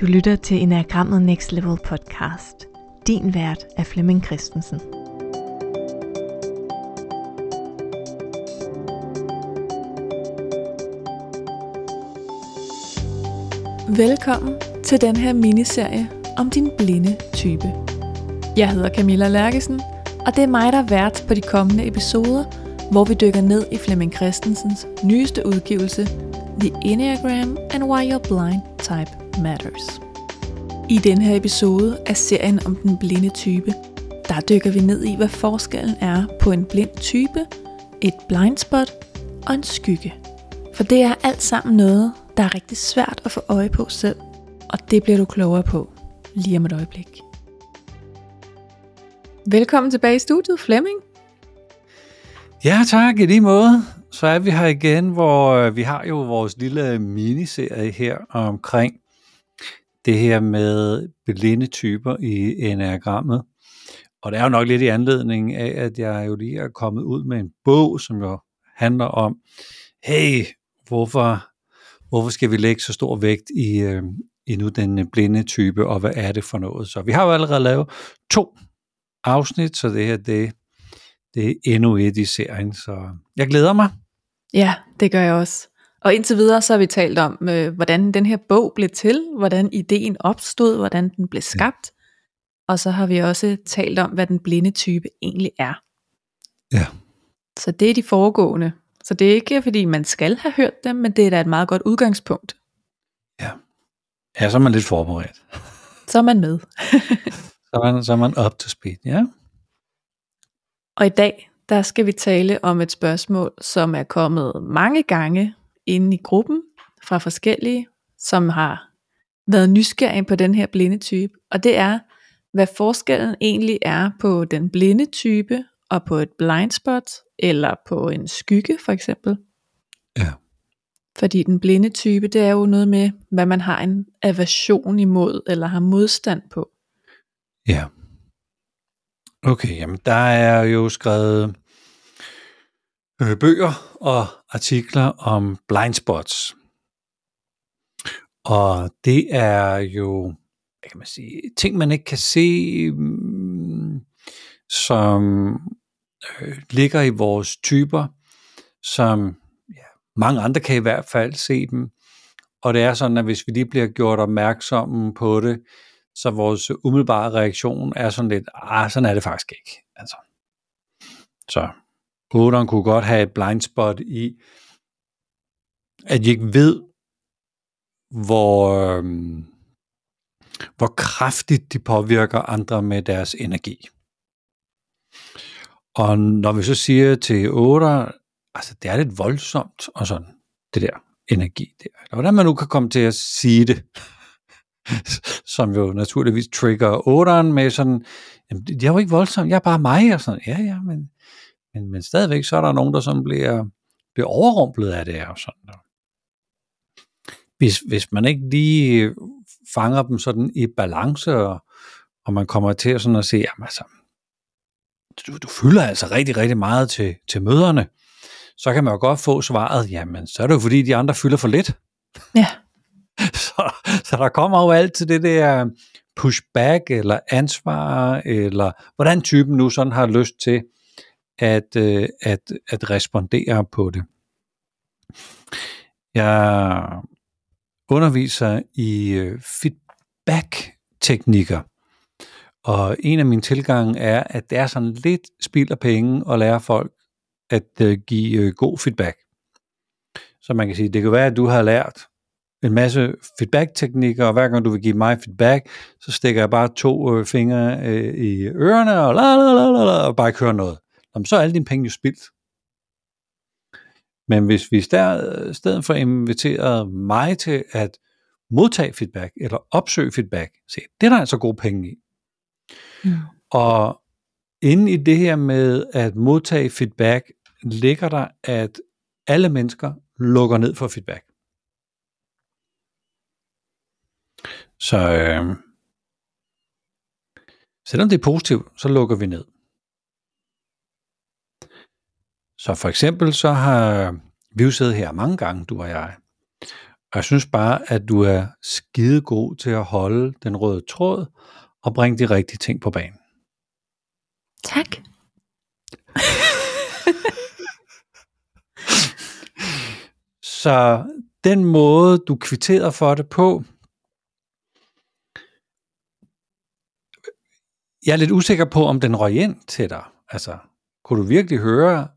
Du lytter til Enagrammet Next Level podcast. Din vært er Flemming Christensen. Velkommen til den her miniserie om din blinde type. Jeg hedder Camilla Lærkesen, og det er mig, der er vært på de kommende episoder, hvor vi dykker ned i Flemming Christensens nyeste udgivelse, The Enneagram and Why Your Blind Type Matters. I den her episode af serien om den blinde type, der dykker vi ned i, hvad forskellen er på en blind type, et blind spot og en skygge. For det er alt sammen noget, der er rigtig svært at få øje på selv, og det bliver du klogere på lige om et øjeblik. Velkommen tilbage i studiet, Flemming. Ja, tak i lige måde. Så er vi her igen, hvor øh, vi har jo vores lille miniserie her omkring det her med blinde typer i enagrammet. Og det er jo nok lidt i anledning af, at jeg jo lige er kommet ud med en bog, som jo handler om, hey, hvorfor, hvorfor skal vi lægge så stor vægt i, øh, i nu den blinde type, og hvad er det for noget? Så vi har jo allerede lavet to afsnit, så det her, det, det er endnu et i serien, så jeg glæder mig. Ja, det gør jeg også. Og indtil videre så har vi talt om, øh, hvordan den her bog blev til, hvordan ideen opstod, hvordan den blev skabt. Ja. Og så har vi også talt om, hvad den blinde type egentlig er. Ja. Så det er de foregående. Så det er ikke, fordi man skal have hørt dem, men det er da et meget godt udgangspunkt. Ja. Ja, så er man lidt forberedt. Så er man med. så, er man, så er man up to speed, ja. Og i dag, der skal vi tale om et spørgsmål, som er kommet mange gange inde i gruppen fra forskellige, som har været nysgerrige på den her blinde type. Og det er, hvad forskellen egentlig er på den blinde type og på et blind spot, eller på en skygge for eksempel. Ja. Fordi den blinde type, det er jo noget med, hvad man har en aversion imod, eller har modstand på. Ja. Okay, jamen der er jo skrevet øh, bøger og artikler om blind spots. Og det er jo, hvad kan man sige, ting man ikke kan se, mm, som øh, ligger i vores typer, som ja, mange andre kan i hvert fald se dem. Og det er sådan, at hvis vi lige bliver gjort opmærksomme på det, så vores umiddelbare reaktion er sådan lidt, ah, sådan er det faktisk ikke. Altså. Så 8'eren kunne godt have et blind spot i, at de ikke ved, hvor, øhm, hvor kraftigt de påvirker andre med deres energi. Og når vi så siger til 8, altså det er lidt voldsomt og sådan, det der energi der. Eller hvordan man nu kan komme til at sige det, som jo naturligvis trigger 8'eren med sådan, jamen, det er jo ikke voldsomt, jeg er bare mig, og sådan, ja, ja, men, men, men stadigvæk så er der nogen, der sådan bliver, bliver overrumplet af det, og sådan. Hvis, hvis man ikke lige fanger dem sådan i balance, og, og man kommer til sådan at se, jamen altså, du, du fylder altså rigtig, rigtig meget til, til møderne, så kan man jo godt få svaret, jamen så er det jo fordi, de andre fylder for lidt. Ja. så, så der kommer jo altid det der pushback, eller ansvar, eller hvordan typen nu sådan har lyst til at, øh, at, at respondere på det. Jeg underviser i øh, feedback-teknikker, og en af mine tilgange er, at det er sådan lidt spild af penge at lære folk at øh, give øh, god feedback. Så man kan sige, det kan være, at du har lært en masse feedback-teknikker, og hver gang du vil give mig feedback, så stikker jeg bare to øh, fingre øh, i ørerne, og, la, la, la, la, og bare kører noget. Jamen, så er alle dine penge jo spildt. Men hvis vi i stedet for inviterer mig til at modtage feedback, eller opsøge feedback, se, det er der altså gode penge i. Mm. Og inde i det her med at modtage feedback, ligger der, at alle mennesker lukker ned for feedback. Så øh, selvom det er positivt, så lukker vi ned. Så for eksempel så har vi jo siddet her mange gange, du og jeg, Og jeg synes bare, at du er skide god til at holde den røde tråd og bringe de rigtige ting på banen. Tak. Så den måde, du kvitterer for det på, jeg er lidt usikker på, om den røg ind til dig. Altså, kunne du virkelig høre,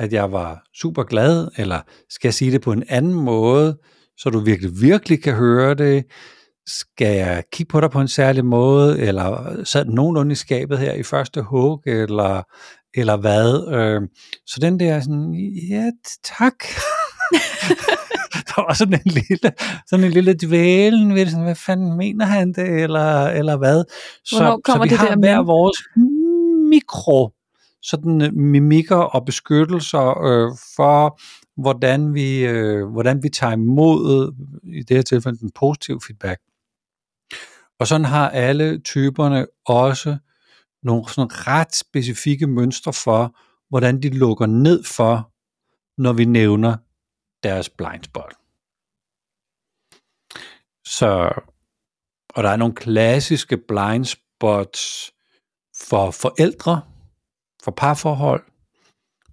at jeg var super glad, eller skal jeg sige det på en anden måde, så du virkelig, virkelig kan høre det? Skal jeg kigge på dig på en særlig måde, eller sad den nogenlunde i skabet her i første hug, eller, eller hvad? Øh, så den der sådan, ja, tak. der var sådan en lille, sådan en lille dvælen ved det, sådan, hvad fanden mener han det, eller, eller hvad? Så, så vi det har der hver vores mikro sådan øh, mimikker og beskyttelser øh, for, hvordan vi, øh, hvordan vi tager imod, øh, i det her tilfælde, den positive feedback. Og sådan har alle typerne også nogle sådan ret specifikke mønstre for, hvordan de lukker ned for, når vi nævner deres blind spot. Så, og der er nogle klassiske blind spots for forældre, for parforhold,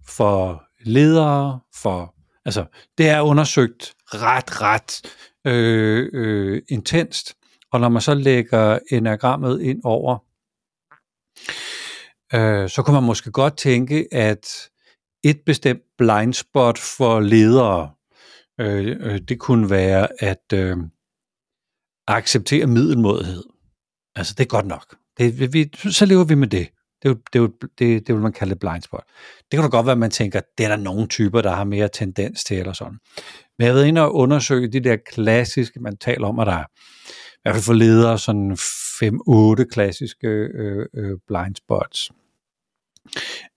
for ledere, for altså det er undersøgt ret, ret øh, øh, intenst, og når man så lægger enagrammet ind over, øh, så kunne man måske godt tænke, at et bestemt blind spot for ledere, øh, øh, det kunne være at øh, acceptere middelmådighed. Altså det er godt nok. Det, vi, så lever vi med det. Det, det, jo, det, det vil man kalde et blind spot. Det kan da godt være, at man tænker, det er der nogle typer, der har mere tendens til, eller sådan. Men jeg har været inde og undersøge de der klassiske, man taler om, at der er, i hvert fald for ledere, sådan 5-8 klassiske øh, øh, blind spots.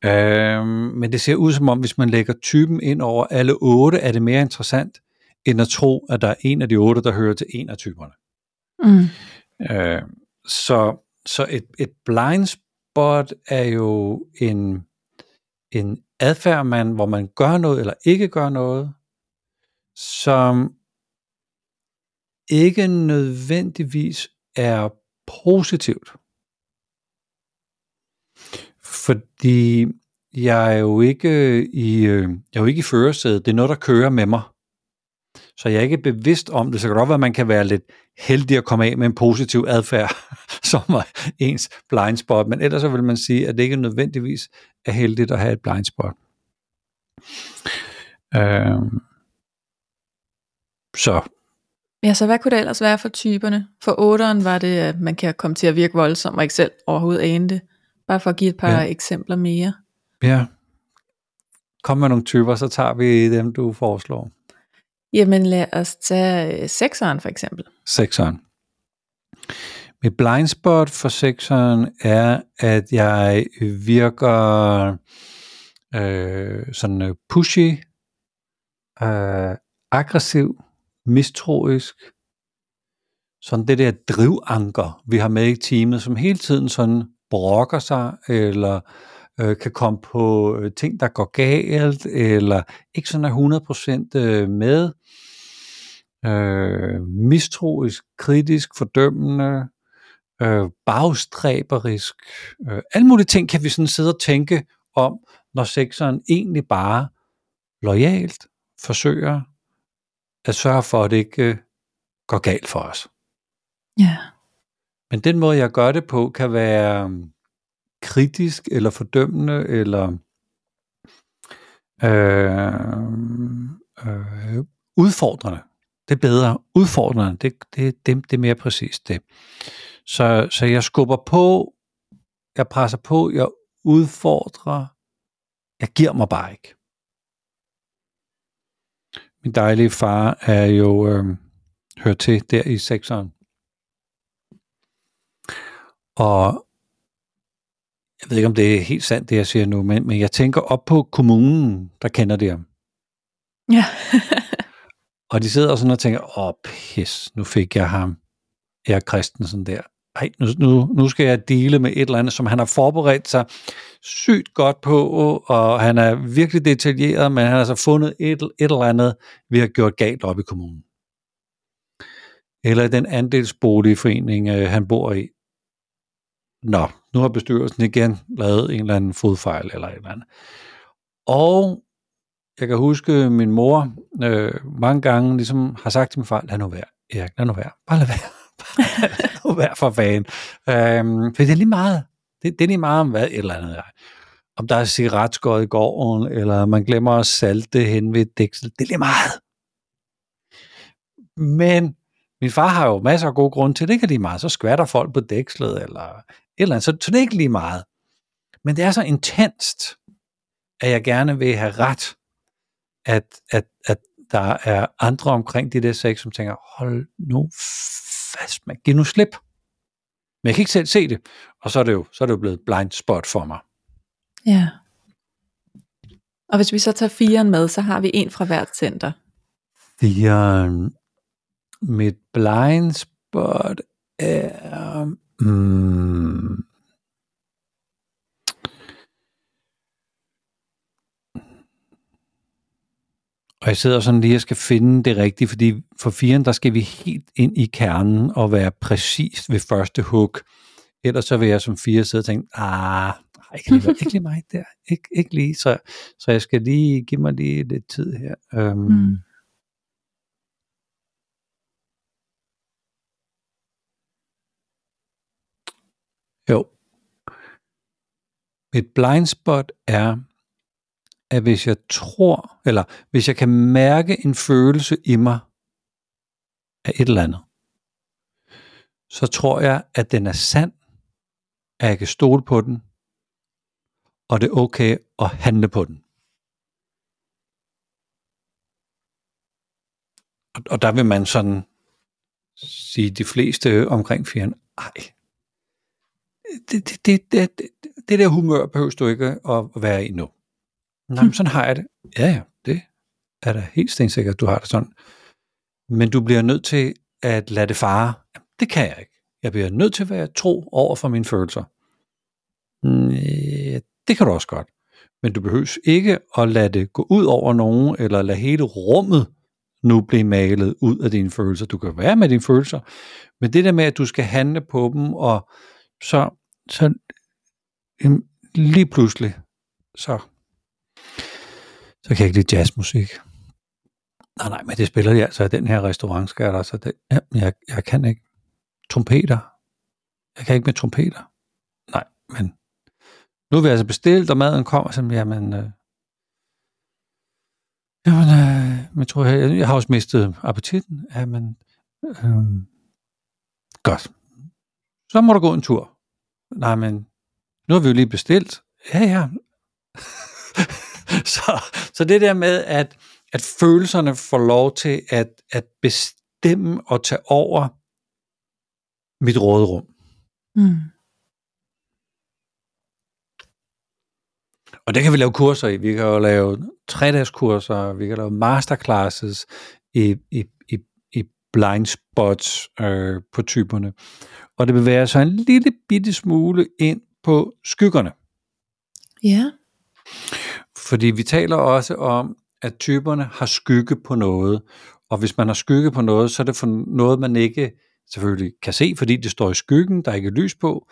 Øh, men det ser ud som om, hvis man lægger typen ind over alle 8, er det mere interessant, end at tro, at der er en af de 8, der hører til en af typerne. Mm. Øh, så så et, et blind spot er jo en, en adfærd, man, hvor man gør noget eller ikke gør noget, som ikke nødvendigvis er positivt. Fordi jeg er jo ikke i, øh, jeg er jo ikke i førersædet. Det er noget, der kører med mig. Så jeg er ikke bevidst om det. Så kan det godt være, at man kan være lidt heldig at komme af med en positiv adfærd, som er ens blind spot. Men ellers så vil man sige, at det ikke nødvendigvis er heldigt at have et blind spot. Øhm. Så. Ja, så hvad kunne det ellers være for typerne? For otteren var det, at man kan komme til at virke voldsom, og ikke selv overhovedet ane det. Bare for at give et par ja. eksempler mere. Ja. Kom med nogle typer, så tager vi dem, du foreslår. Jamen lad os tage sekseren for eksempel. Sekseren. Mit blind spot for sekseren er, at jeg virker øh, sådan øh, pushy, øh, aggressiv, mistroisk. Sådan det der drivanker, vi har med i teamet, som hele tiden sådan brokker sig, eller øh, kan komme på øh, ting, der går galt, eller ikke sådan er 100% øh, med. Øh, mistroisk, kritisk, fordømmende, øh, bagstræberisk. Øh, alle mulige ting kan vi sådan sidde og tænke om, når sekseren egentlig bare lojalt forsøger at sørge for, at det ikke øh, går galt for os. Ja. Men den måde, jeg gør det på, kan være kritisk eller fordømmende eller øh, øh, udfordrende. Det er bedre. Udfordrende, det, det, det, det er mere præcist det. Så, så jeg skubber på, jeg presser på, jeg udfordrer, jeg giver mig bare ikke. Min dejlige far er jo øh, hørt til der i sekseren. Og jeg ved ikke, om det er helt sandt, det jeg siger nu, men, men jeg tænker op på kommunen, der kender det ham. Ja. og de sidder sådan og tænker, åh pis, nu fik jeg ham, Erik Christensen der. Ej, nu, nu, nu skal jeg dele med et eller andet, som han har forberedt sig sygt godt på, og han er virkelig detaljeret, men han har så fundet et, et eller andet, vi har gjort galt op i kommunen. eller den andelsboligforening, øh, han bor i. Nå, nu har bestyrelsen igen lavet en eller anden fodfejl eller et eller andet. Og jeg kan huske, min mor øh, mange gange ligesom har sagt til min far, lad nu være, Erik, lad nu være, bare lad være, bare lad nu være for fan. Øhm, for det er lige meget, det, det er lige meget om hvad et eller andet er. Om der er cigaretskåret i gården, eller man glemmer at salte hen ved et dæksel, det er lige meget. Men min far har jo masser af gode grunde til, det ikke er lige meget. Så skvatter folk på dækslet, eller et eller andet. Så, så det er ikke lige meget. Men det er så intenst, at jeg gerne vil have ret, at, at, at der er andre omkring de der sex, som tænker, hold nu fast, man, giv nu slip. Men jeg kan ikke selv se det, og så er det jo, så er det jo blevet blind spot for mig. Ja. Og hvis vi så tager firen med, så har vi en fra hvert center. Firen, mit blind spot er... Mm, Og jeg sidder sådan lige og skal finde det rigtige, fordi for firen, der skal vi helt ind i kernen og være præcis ved første hook. Ellers så vil jeg som fire sidde og tænke, ah, ikke lige, ikke lige mig der, ikke, ikke lige, så, så jeg skal lige give mig lige lidt tid her. Um, mm. Jo. Et blind spot er, at hvis jeg tror, eller hvis jeg kan mærke en følelse i mig af et eller andet, så tror jeg, at den er sand, at jeg kan stole på den, og det er okay at handle på den. Og, og der vil man sådan sige de fleste omkring fjern, ej, det, det, det, det, det der humør behøver du ikke at være i nu. Nej, men sådan har jeg det. Ja, ja, det er da helt stensikkert, du har det sådan. Men du bliver nødt til at lade det fare. Det kan jeg ikke. Jeg bliver nødt til at være tro over for mine følelser. Det kan du også godt. Men du behøver ikke at lade det gå ud over nogen, eller lade hele rummet nu blive malet ud af dine følelser. Du kan være med dine følelser, men det der med, at du skal handle på dem, og så, så lige pludselig, så så kan jeg ikke lide jazzmusik. Nej, nej, men det spiller de altså i den her restaurant, skal jeg så det, ja, jeg, jeg kan ikke. Trompeter. Jeg kan ikke med trompeter. Nej, men nu er vi altså bestilt, og maden kommer, så jamen, øh, jamen, øh, men tror jeg, jeg har også mistet appetitten. Jamen, øh, godt. Så må du gå en tur. Nej, men nu har vi jo lige bestilt. Ja, ja. så, så det der med, at, at følelserne får lov til at, at bestemme og tage over mit råderum. Mm. Og det kan vi lave kurser i. Vi kan jo lave tre-dages-kurser, vi kan lave masterclasses i, i, i, i blind spots øh, på typerne. Og det bevæger sig en lille bitte smule ind på skyggerne. Ja. Fordi vi taler også om, at typerne har skygge på noget, og hvis man har skygge på noget, så er det for noget, man ikke selvfølgelig kan se, fordi det står i skyggen, der er ikke lys på.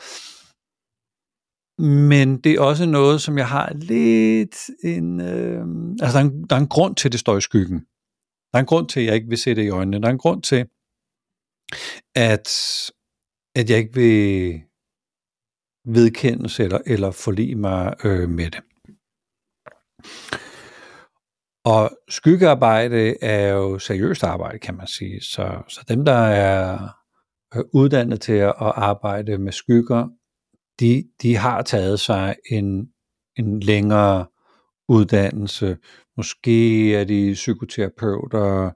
Men det er også noget, som jeg har lidt en... Øh, altså, der er en, der er en grund til, at det står i skyggen. Der er en grund til, at jeg ikke vil se det i øjnene. Der er en grund til, at, at jeg ikke vil vedkendes eller, eller forlige mig øh, med det. Og skyggearbejde er jo seriøst arbejde, kan man sige. Så, så dem, der er uddannet til at arbejde med skygger, de, de har taget sig en, en længere uddannelse. Måske er de psykoterapeuter,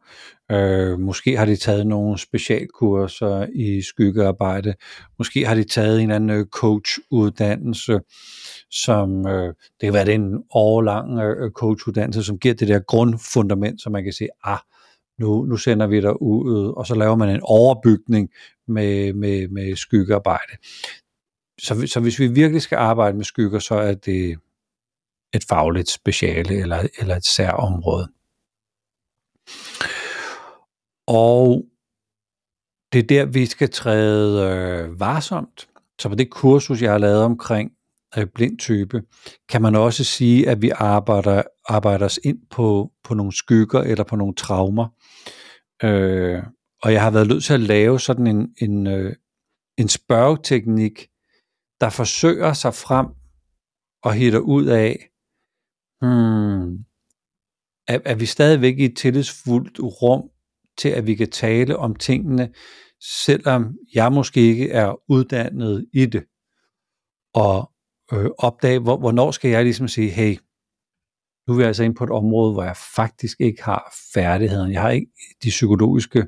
øh, måske har de taget nogle specialkurser i skyggearbejde, måske har de taget en anden coachuddannelse som øh, det kan være det en årlang øh, øh, coachuddannelse, som giver det der grundfundament, så man kan sige, ah, nu, nu sender vi dig ud, og så laver man en overbygning med, med, med skyggearbejde. Så, så hvis vi virkelig skal arbejde med skygger, så er det et fagligt speciale eller, eller et særområde. Og det er der, vi skal træde øh, varsomt. Så på det kursus, jeg har lavet omkring Øh, blind type, kan man også sige, at vi arbejder, arbejder os ind på, på nogle skygger eller på nogle traumer. Øh, og jeg har været nødt til at lave sådan en, en, øh, en spørgeteknik, der forsøger sig frem og hitter ud af, hmm, er, er vi stadigvæk i et tillidsfuldt rum til, at vi kan tale om tingene, selvom jeg måske ikke er uddannet i det, og øh, opdage, hvor, hvornår skal jeg ligesom sige, hey, nu er jeg altså ind på et område, hvor jeg faktisk ikke har færdigheden. Jeg har ikke de psykologiske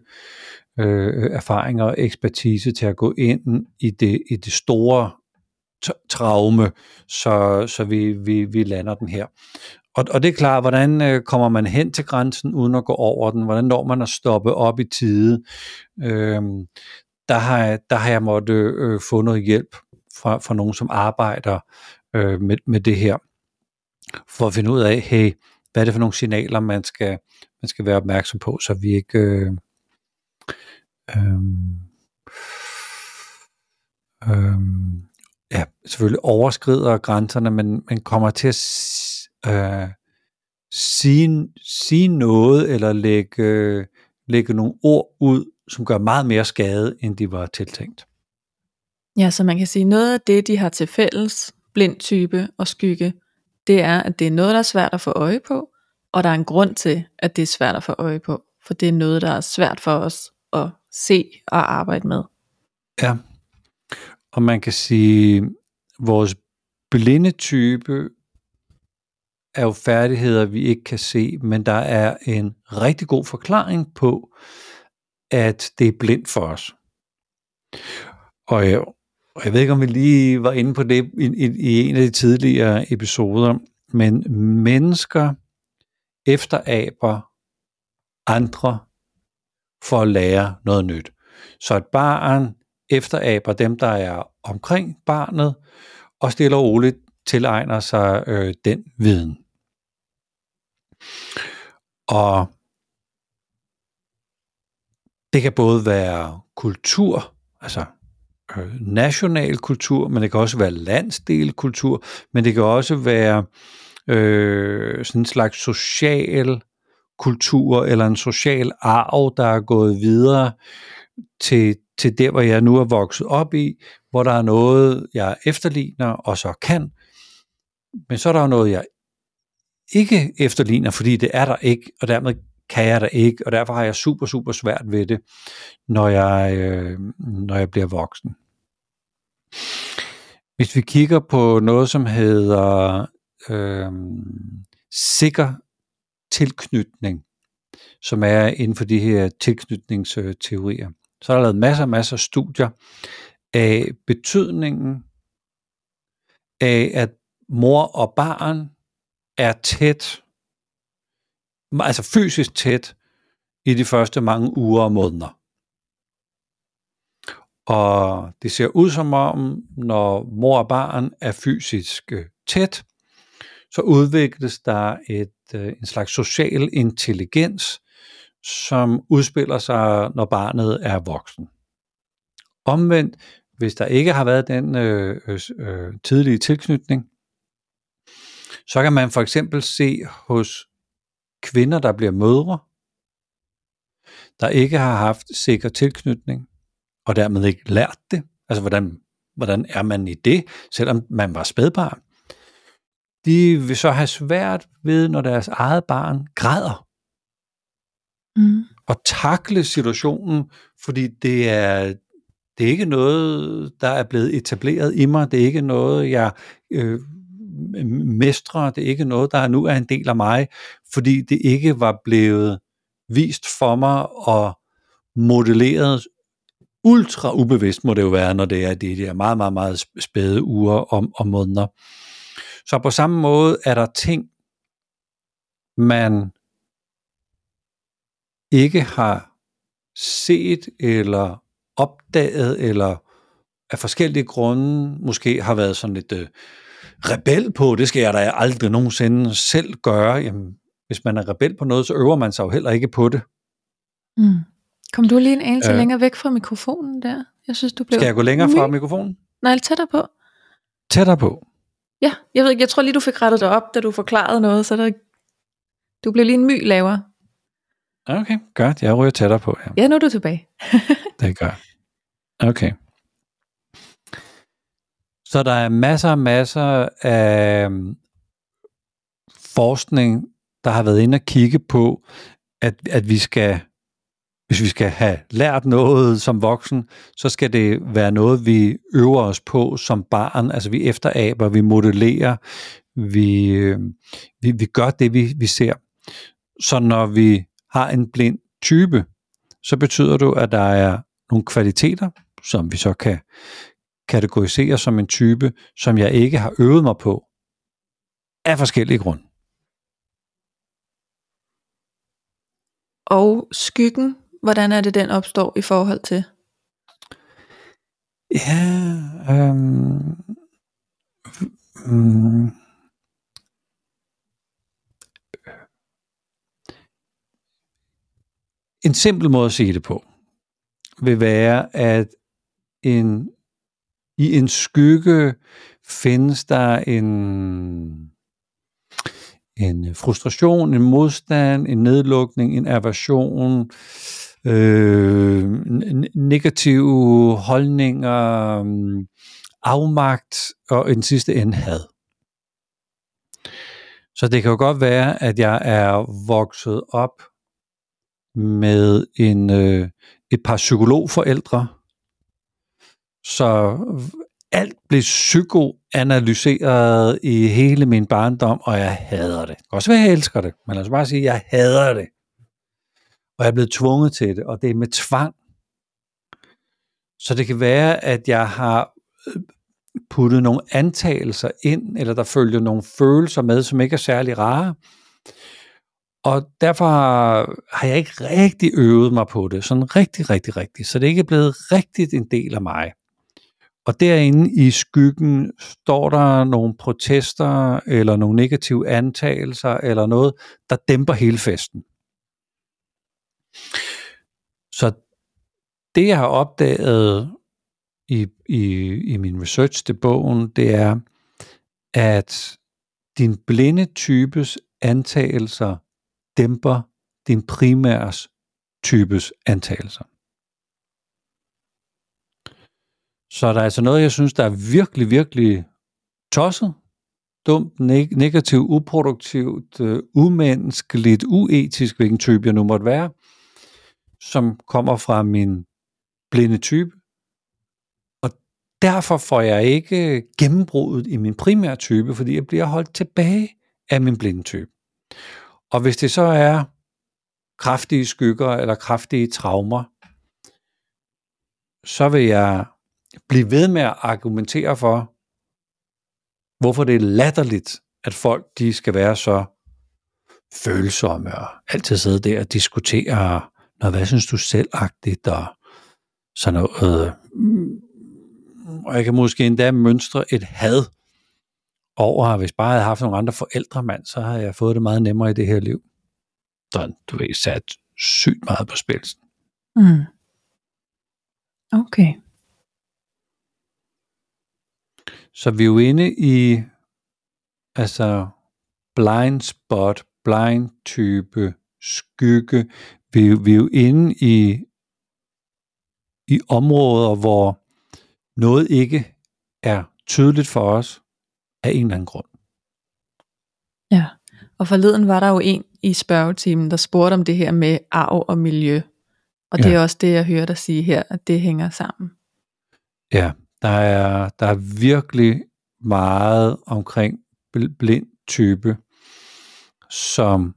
øh, erfaringer og ekspertise til at gå ind i det, i det store traume, så, så vi, vi, vi lander den her. Og, og det er klart, hvordan øh, kommer man hen til grænsen uden at gå over den? Hvordan når man at stoppe op i tide? Øh, der, har jeg, der har jeg måttet øh, få noget hjælp fra, fra nogen, som arbejder øh, med, med det her, for at finde ud af, hey, hvad er det for nogle signaler, man skal, man skal være opmærksom på, så vi ikke øh, øh, øh, ja, selvfølgelig overskrider grænserne, men, man kommer til at øh, sige, sige noget, eller lægge, lægge nogle ord ud, som gør meget mere skade, end de var tiltænkt. Ja, så man kan sige, noget af det, de har til fælles, blind type og skygge, det er, at det er noget, der er svært at få øje på, og der er en grund til, at det er svært at få øje på, for det er noget, der er svært for os at se og arbejde med. Ja, og man kan sige, vores blinde type er jo færdigheder, vi ikke kan se, men der er en rigtig god forklaring på, at det er blindt for os. Og øh, og jeg ved ikke, om vi lige var inde på det i, i, i en af de tidligere episoder, men mennesker efteraber andre for at lære noget nyt. Så et barn efteraber dem, der er omkring barnet, og stille og roligt tilegner sig øh, den viden. Og det kan både være kultur, altså Øh, national kultur, men det kan også være landsdelkultur, men det kan også være øh, sådan en slags social kultur eller en social arv, der er gået videre til, til der, hvor jeg nu er vokset op i, hvor der er noget, jeg efterligner og så kan, men så er der jo noget, jeg ikke efterligner, fordi det er der ikke, og dermed kan jeg da ikke, og derfor har jeg super, super svært ved det, når jeg, øh, når jeg bliver voksen. Hvis vi kigger på noget, som hedder øh, sikker tilknytning, som er inden for de her tilknytningsteorier, så er der lavet masser og masser af studier af betydningen af, at mor og barn er tæt, altså fysisk tæt, i de første mange uger og måneder. Og det ser ud som om, når mor og barn er fysisk øh, tæt, så udvikles der et, øh, en slags social intelligens, som udspiller sig, når barnet er voksen. Omvendt, hvis der ikke har været den øh, øh, øh tidlige tilknytning, så kan man for eksempel se hos kvinder, der bliver mødre, der ikke har haft sikker tilknytning, og dermed ikke lært det. Altså, hvordan, hvordan er man i det, selvom man var spædbarn? De vil så have svært ved, når deres eget barn græder. Mm. Og takle situationen, fordi det er, det er ikke noget, der er blevet etableret i mig. Det er ikke noget, jeg øh, mestre, det er ikke noget, der nu er en del af mig, fordi det ikke var blevet vist for mig og modelleret ultra ubevidst må det jo være, når det er de der meget, meget, meget spæde uger om, om måneder. Så på samme måde er der ting, man ikke har set eller opdaget, eller af forskellige grunde måske har været sådan lidt øh, rebel på, det skal jeg da aldrig nogensinde selv gøre. Jamen, hvis man er rebel på noget, så øver man sig jo heller ikke på det. Mm. Kom du lige en anelse Øh. længere væk fra mikrofonen der? Jeg synes, du blev... Skal jeg gå længere fra mikrofonen? Nej, tættere på. Tættere på. Ja, jeg ved ikke, jeg tror lige, du fik rettet dig op, da du forklarede noget, så der... du blev lige en my lavere. Okay, godt. Jeg ryger tættere på her. Ja, nu er du tilbage. Det gør. Okay. Så der er masser og masser af øhm, forskning, der har været inde og kigge på, at, at vi skal, hvis vi skal have lært noget som voksen, så skal det være noget, vi øver os på som barn. Altså vi efteraber, vi modellerer, vi, øhm, vi, vi gør det, vi, vi ser. Så når vi har en blind type, så betyder det, at der er nogle kvaliteter, som vi så kan kategorisere som en type, som jeg ikke har øvet mig på, af forskellige grunde. Og skyggen, hvordan er det, den opstår i forhold til? Ja, øhm, mm, en simpel måde at sige det på, vil være, at en, i en skygge findes der en, en frustration, en modstand, en nedlukning, en aversion, øh, negative holdninger, afmagt og en sidste ende had. Så det kan jo godt være, at jeg er vokset op med en, øh, et par psykologforældre, så alt blev psykoanalyseret i hele min barndom, og jeg hader det. Det kan også være, jeg elsker det, men lad os bare sige, at jeg hader det. Og jeg er blevet tvunget til det, og det er med tvang. Så det kan være, at jeg har øh, puttet nogle antagelser ind, eller der følger nogle følelser med, som ikke er særlig rare. Og derfor har har jeg ikke rigtig øvet mig på det, sådan rigtig, rigtig, rigtig. Så det er ikke blevet rigtigt en del af mig. Og derinde i skyggen står der nogle protester, eller nogle negative antagelser, eller noget, der dæmper hele festen. Så det, jeg har opdaget i, i, i min research til bogen, det er, at din blinde types antagelser dæmper din primærs types antagelser. Så der er altså noget, jeg synes, der er virkelig, virkelig tosset, dumt, neg- negativt, uproduktivt, øh, umenneskeligt, uetisk, hvilken type jeg nu måtte være, som kommer fra min blinde type. Og derfor får jeg ikke gennembruddet i min primære type, fordi jeg bliver holdt tilbage af min blinde type. Og hvis det så er kraftige skygger eller kraftige traumer, så vil jeg blive ved med at argumentere for, hvorfor det er latterligt, at folk de skal være så følsomme og altid sidde der og diskutere, når hvad synes du selvagtigt, og sådan noget. Mm. Og jeg kan måske endda mønstre et had over, hvis bare jeg havde haft nogle andre forældre, mand, så havde jeg fået det meget nemmere i det her liv. Sådan, du ved, sat sygt meget på spil. Mm. Okay. Så vi er jo inde i altså blind spot, blind type, skygge. Vi, vi er jo inde i, i områder, hvor noget ikke er tydeligt for os af en eller anden grund. Ja. Og forleden var der jo en i spørgetimen, der spurgte om det her med arv og miljø. Og det Ja. er også det, jeg hører dig sige her, at det hænger sammen. Ja, der er, der er virkelig meget omkring bl- blind type, som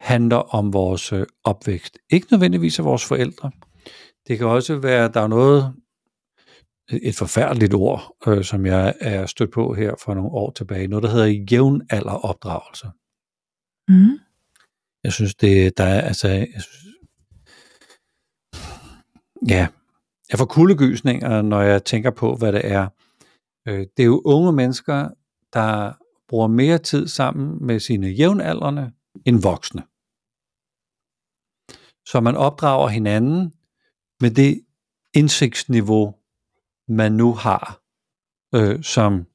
handler om vores øh, opvækst. Ikke nødvendigvis af vores forældre. Det kan også være, der er noget, et forfærdeligt ord, øh, som jeg er stødt på her for nogle år tilbage. Noget, der hedder jævnalderopdragelse. Mm. Jeg synes, det der er, altså, jeg synes, ja, jeg får kuldegysninger, når jeg tænker på, hvad det er. Øh, Det er jo unge mennesker, der bruger mere tid sammen med sine jævnaldrende end voksne. så man opdrager hinanden med det indsigtsniveau, man nu har øh, som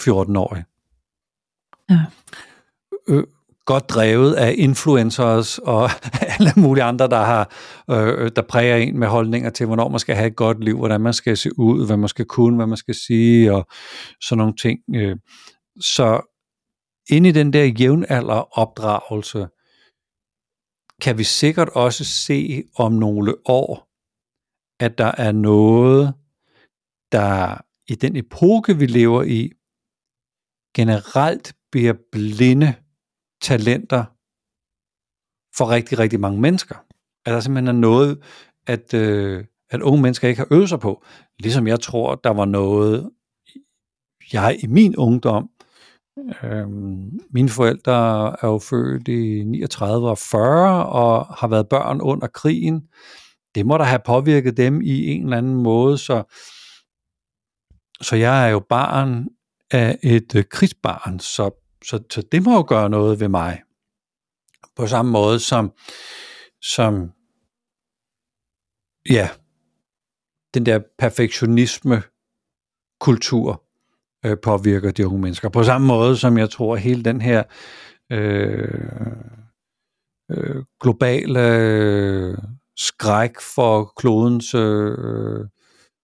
14-årig. Ja. Øh, godt drevet af influencers og alle mulige andre, der har øh, der præger en med holdninger til, hvornår man skal have et godt liv, hvordan man skal se ud, hvad man skal kunne, hvad man skal sige, og sådan nogle ting. Øh, så ind i den der jævnalder opdragelse, kan vi sikkert også se om nogle år, at der er noget, der i den epoke, vi lever i, generelt bliver blinde talenter for rigtig, rigtig mange mennesker. At der simpelthen er noget, at, øh, at unge mennesker ikke har øvet sig på. Ligesom jeg tror, der var noget, jeg i min ungdom, øh, mine forældre er jo født i 39 og 40 og har været børn under krigen. Det må da have påvirket dem i en eller anden måde, så, så jeg er jo barn af et øh, krigsbarn, så så, så det må jo gøre noget ved mig. På samme måde som, som ja, den der perfektionisme kultur øh, påvirker de unge mennesker. På samme måde som jeg tror, at hele den her øh, øh, globale øh, skræk for klodens øh,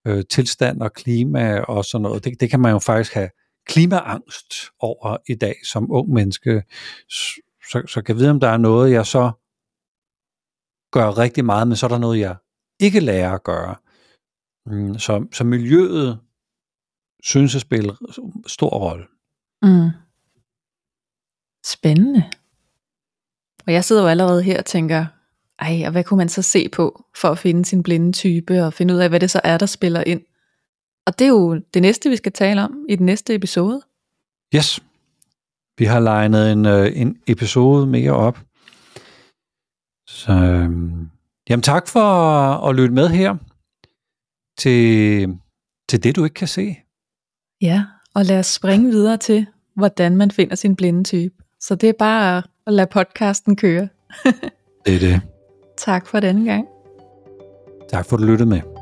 øh, tilstand og klima og sådan noget, det, det kan man jo faktisk have klimaangst over i dag som ung menneske, så, så kan jeg vide, om der er noget, jeg så gør rigtig meget, men så er der noget, jeg ikke lærer at gøre. Mm, så, så miljøet synes at spille stor rolle. Mm. Spændende. Og jeg sidder jo allerede her og tænker, ej, og hvad kunne man så se på, for at finde sin blinde type, og finde ud af, hvad det så er, der spiller ind? Og det er jo det næste, vi skal tale om i den næste episode. Yes. Vi har legnet en, øh, en episode mere op. Så øhm, jamen tak for at lytte med her til, til det, du ikke kan se. Ja, og lad os springe videre til, hvordan man finder sin blinde type. Så det er bare at lade podcasten køre. det er det. Tak for denne gang. Tak for at du lyttede med.